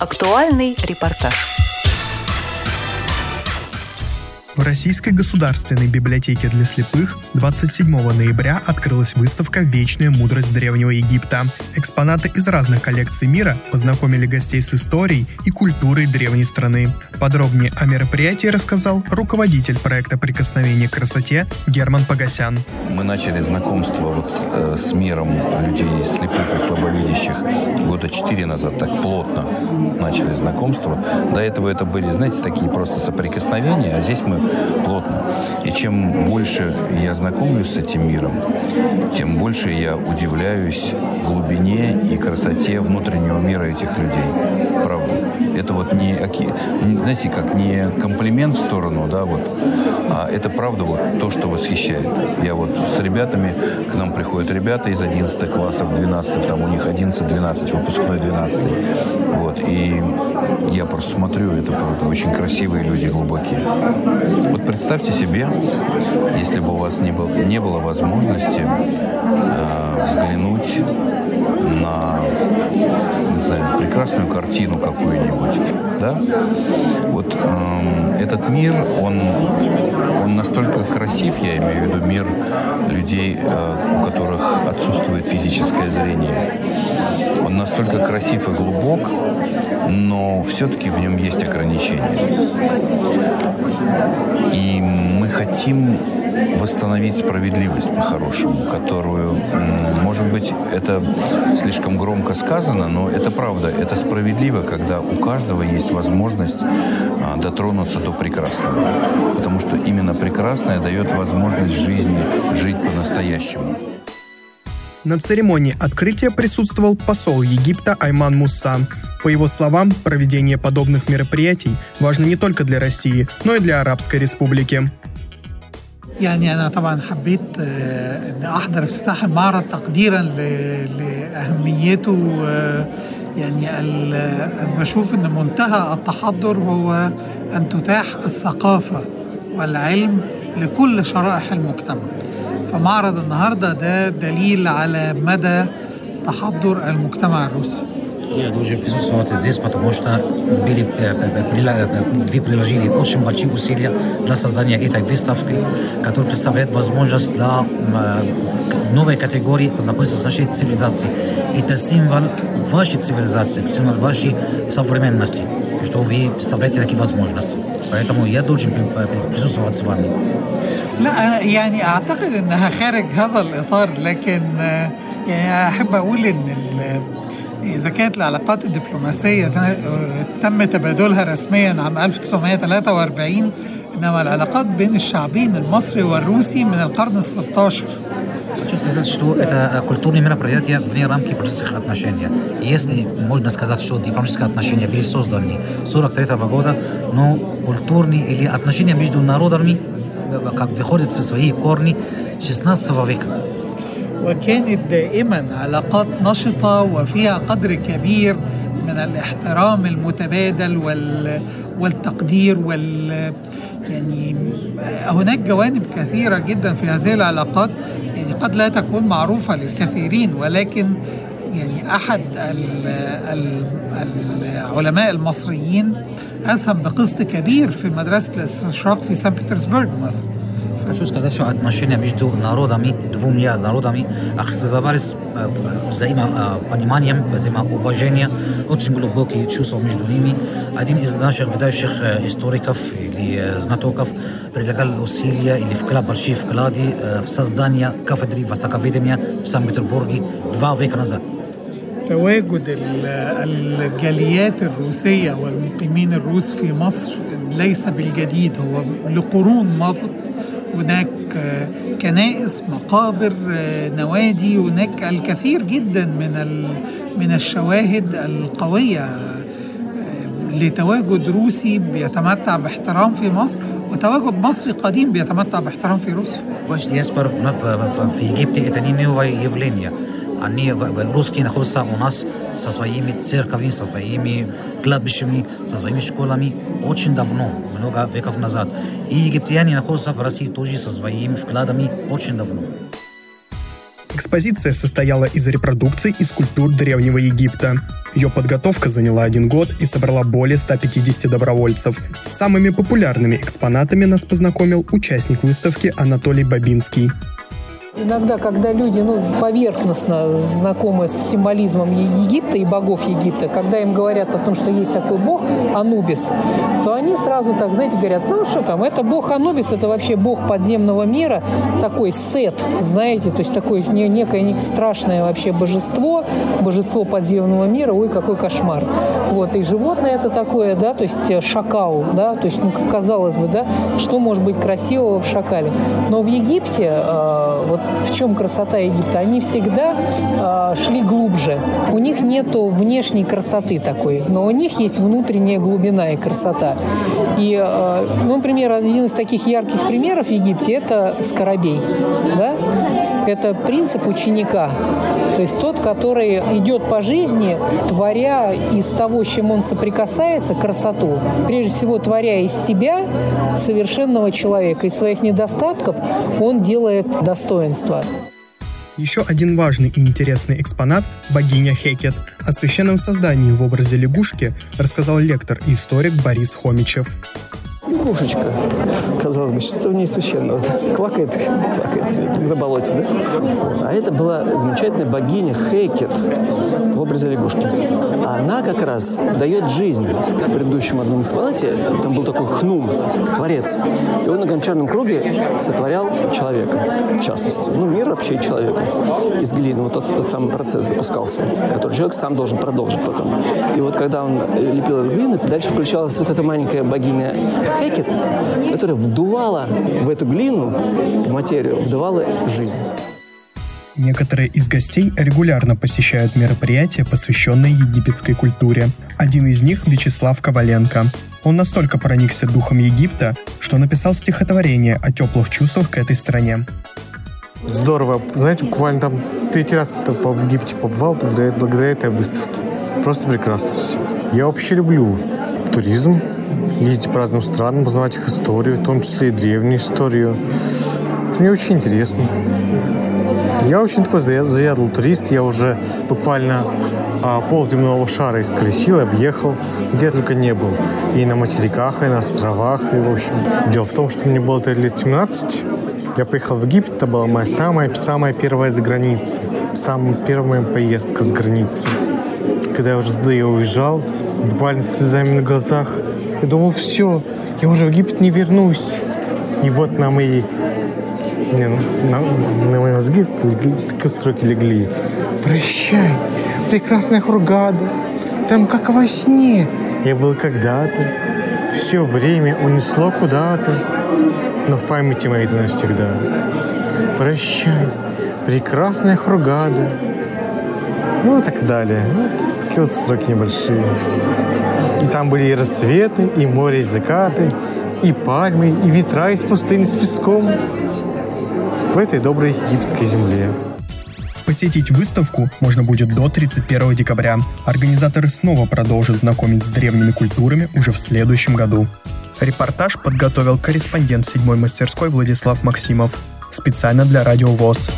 Актуальный репортаж. В Российской государственной библиотеке для слепых 27 ноября открылась выставка «Вечная мудрость Древнего Египта». Экспонаты из разных коллекций мира познакомили гостей с историей и культурой древней страны. Подробнее о мероприятии рассказал руководитель проекта «Прикосновение к красоте» Герман Погосян. Мы начали знакомство вот э, с миром людей слепых и слабовидящих года четыре назад, так плотно начали знакомство. До этого это были, знаете, такие просто соприкосновения, а здесь мы плотно. И чем больше я знакомлюсь с этим миром, тем больше я удивляюсь глубине и красоте внутреннего мира этих людей. Правда. Это вот не, знаете, как не комплимент в сторону, да, вот, а это правда вот то, что восхищает. Я вот с ребятами, к нам приходят ребята из 11 классов, 12, там у них 11-12, выпускной 12. Вот, и я просто смотрю, это правда, очень красивые люди, глубокие. Вот представьте себе, если бы у вас не, был, не было возможности э, взглянуть на, знаю, прекрасную картину какую-нибудь, да? Вот э, этот мир, он, он настолько красив, я имею в виду мир людей, э, у которых отсутствует физическое зрение. Он настолько красив и глубок, но все-таки в нем есть ограничения. И мы хотим восстановить справедливость по-хорошему, которую, может быть, это слишком громко сказано, но это правда. Это справедливо, когда у каждого есть возможность а, дотронуться до прекрасного. Потому что именно прекрасное дает возможность жизни жить по-настоящему. На церемонии открытия присутствовал посол Египта Айман Муса. По его словам, проведение подобных мероприятий важно не только для России, но и для Арабской Республики. يعني أنا طبعا حبيت أن أحضر افتتاح المعرض تقديرا لأهميته يعني أنا بشوف أن منتهى التحضر هو أن تتاح الثقافة والعلم لكل شرائح المجتمع. فمعرض النهاردة ده دليل على مدى تحضر المجتمع الروسي. Я должен присутствовать здесь, потому что были, вы приложили очень большие усилия для создания этой выставки, которая представляет возможность для новой категории знакомиться с нашей цивилизацией. Это символ вашей цивилизации, символ вашей современности, что вы представляете такие возможности. поэтому я должен присутствовать с вами. لا يعني اعتقد انها خارج هذا الاطار لكن يعني احب اقول ان اذا كانت العلاقات الدبلوماسيه تم تبادلها رسميا عام 1943 انما العلاقات بين الشعبين المصري والروسي من القرن ال 16 Хочу сказать, что это культурные мероприятия вне рамки политических отношений. Если можно сказать, что дипломатические отношения были созданы 43 года, но культурные или отношения между народами как выходят в свои корни 16 века. وكانت دائما علاقات نشطة وفيها قدر كبير من الاحترام المتبادل وال والتقدير وال يعني هناك جوانب كثيرة جدا في هذه العلاقات يعني قد لا تكون معروفة للكثيرين ولكن يعني أحد العلماء المصريين أسهم بقسط كبير في مدرسة الاستشراق في سان بطرسبرغ مثلا. Хочу сказать, что отношения между народами, двумя народами, характеризовались взаимопониманием, взаимоуважением, очень глубокие чувства между ними. Один из наших выдающих историков или знатоков предлагал усилия или вклад, большие вклады в создание кафедры востоковедения в Санкт-Петербурге два века назад. تواجد الجاليات الروسية والمقيمين الروس في مصر ليس بالجديد هو لقرون مضت هناك آه، كنائس مقابر آه، نوادي هناك الكثير جدا من من الشواهد القوية آه، لتواجد روسي بيتمتع باحترام في مصر وتواجد مصري قديم بيتمتع باحترام في روسيا. واش Jasper في w, w, w Они, русские, находятся у нас со своими церковями, со своими кладбищами, со своими школами очень давно, много веков назад. И египтяне находятся в России тоже со своими вкладами очень давно. Экспозиция состояла из репродукций и скульптур Древнего Египта. Ее подготовка заняла один год и собрала более 150 добровольцев. С самыми популярными экспонатами нас познакомил участник выставки Анатолий Бабинский. Иногда, когда люди ну, поверхностно знакомы с символизмом Египта и богов Египта, когда им говорят о том, что есть такой бог Анубис, то они сразу так, знаете, говорят, ну что там, это бог Анубис, это вообще бог подземного мира, такой сет, знаете, то есть такое некое страшное вообще божество, божество подземного мира, ой, какой кошмар. Вот, и животное это такое, да, то есть э, шакал, да, то есть, ну, казалось бы, да, что может быть красивого в шакале. Но в Египте, э, вот в чем красота Египта? Они всегда э, шли глубже. У них нету внешней красоты такой, но у них есть внутренняя глубина и красота. И, э, ну, например, один из таких ярких примеров в Египте – это скоробей. Да? Это принцип ученика. То есть тот, который идет по жизни, творя из того, с чем он соприкасается, красоту. Прежде всего, творя из себя совершенного человека, из своих недостатков, он делает достоинство. Еще один важный и интересный экспонат – богиня Хекет. О священном создании в образе лягушки рассказал лектор и историк Борис Хомичев лягушечка. Казалось бы, что-то в ней священного. Квакает, квакает на болоте, да? А это была замечательная богиня Хейкет в образе лягушки. Она как раз дает жизнь. В предыдущем одном экспонате там был такой хнум, творец. И он на гончарном круге сотворял человека, в частности. Ну, мир вообще человека из глины. Вот тот, тот самый процесс запускался, который человек сам должен продолжить потом. И вот когда он лепил из глины, дальше включалась вот эта маленькая богиня Хекет, которая вдувала в эту глину, в материю, вдувала жизнь. Некоторые из гостей регулярно посещают мероприятия, посвященные египетской культуре. Один из них – Вячеслав Коваленко. Он настолько проникся духом Египта, что написал стихотворение о теплых чувствах к этой стране. Здорово. Знаете, буквально там третий раз в Египте побывал благодаря, благодаря этой выставке. Просто прекрасно все. Я вообще люблю туризм, ездить по разным странам, познавать их историю, в том числе и древнюю историю. Это мне очень интересно. Я очень такой заядлый турист. Я уже буквально а, пол земного шара исколесил, объехал, где только не был. И на материках, и на островах. И, в общем, дело в том, что мне было лет 17. Я поехал в Египет, это была моя самая, самая первая за границей. Самая первая поездка с границы. Когда я уже туда я уезжал, буквально с слезами на глазах, я думал, все, я уже в Египет не вернусь. И вот на мои, не, ну, на, на мои мозги такие строки легли. Прощай, прекрасная Хургада, там как во сне. Я был когда-то, все время унесло куда-то, но в памяти моей это навсегда. Прощай, прекрасная Хургада. Ну и так далее. Вот такие вот строки небольшие. И там были и расцветы, и море, и закаты, и пальмы, и ветра из пустыни с песком в этой доброй египетской земле. Посетить выставку можно будет до 31 декабря. Организаторы снова продолжат знакомить с древними культурами уже в следующем году. Репортаж подготовил корреспондент седьмой мастерской Владислав Максимов. Специально для Радио ВОЗ.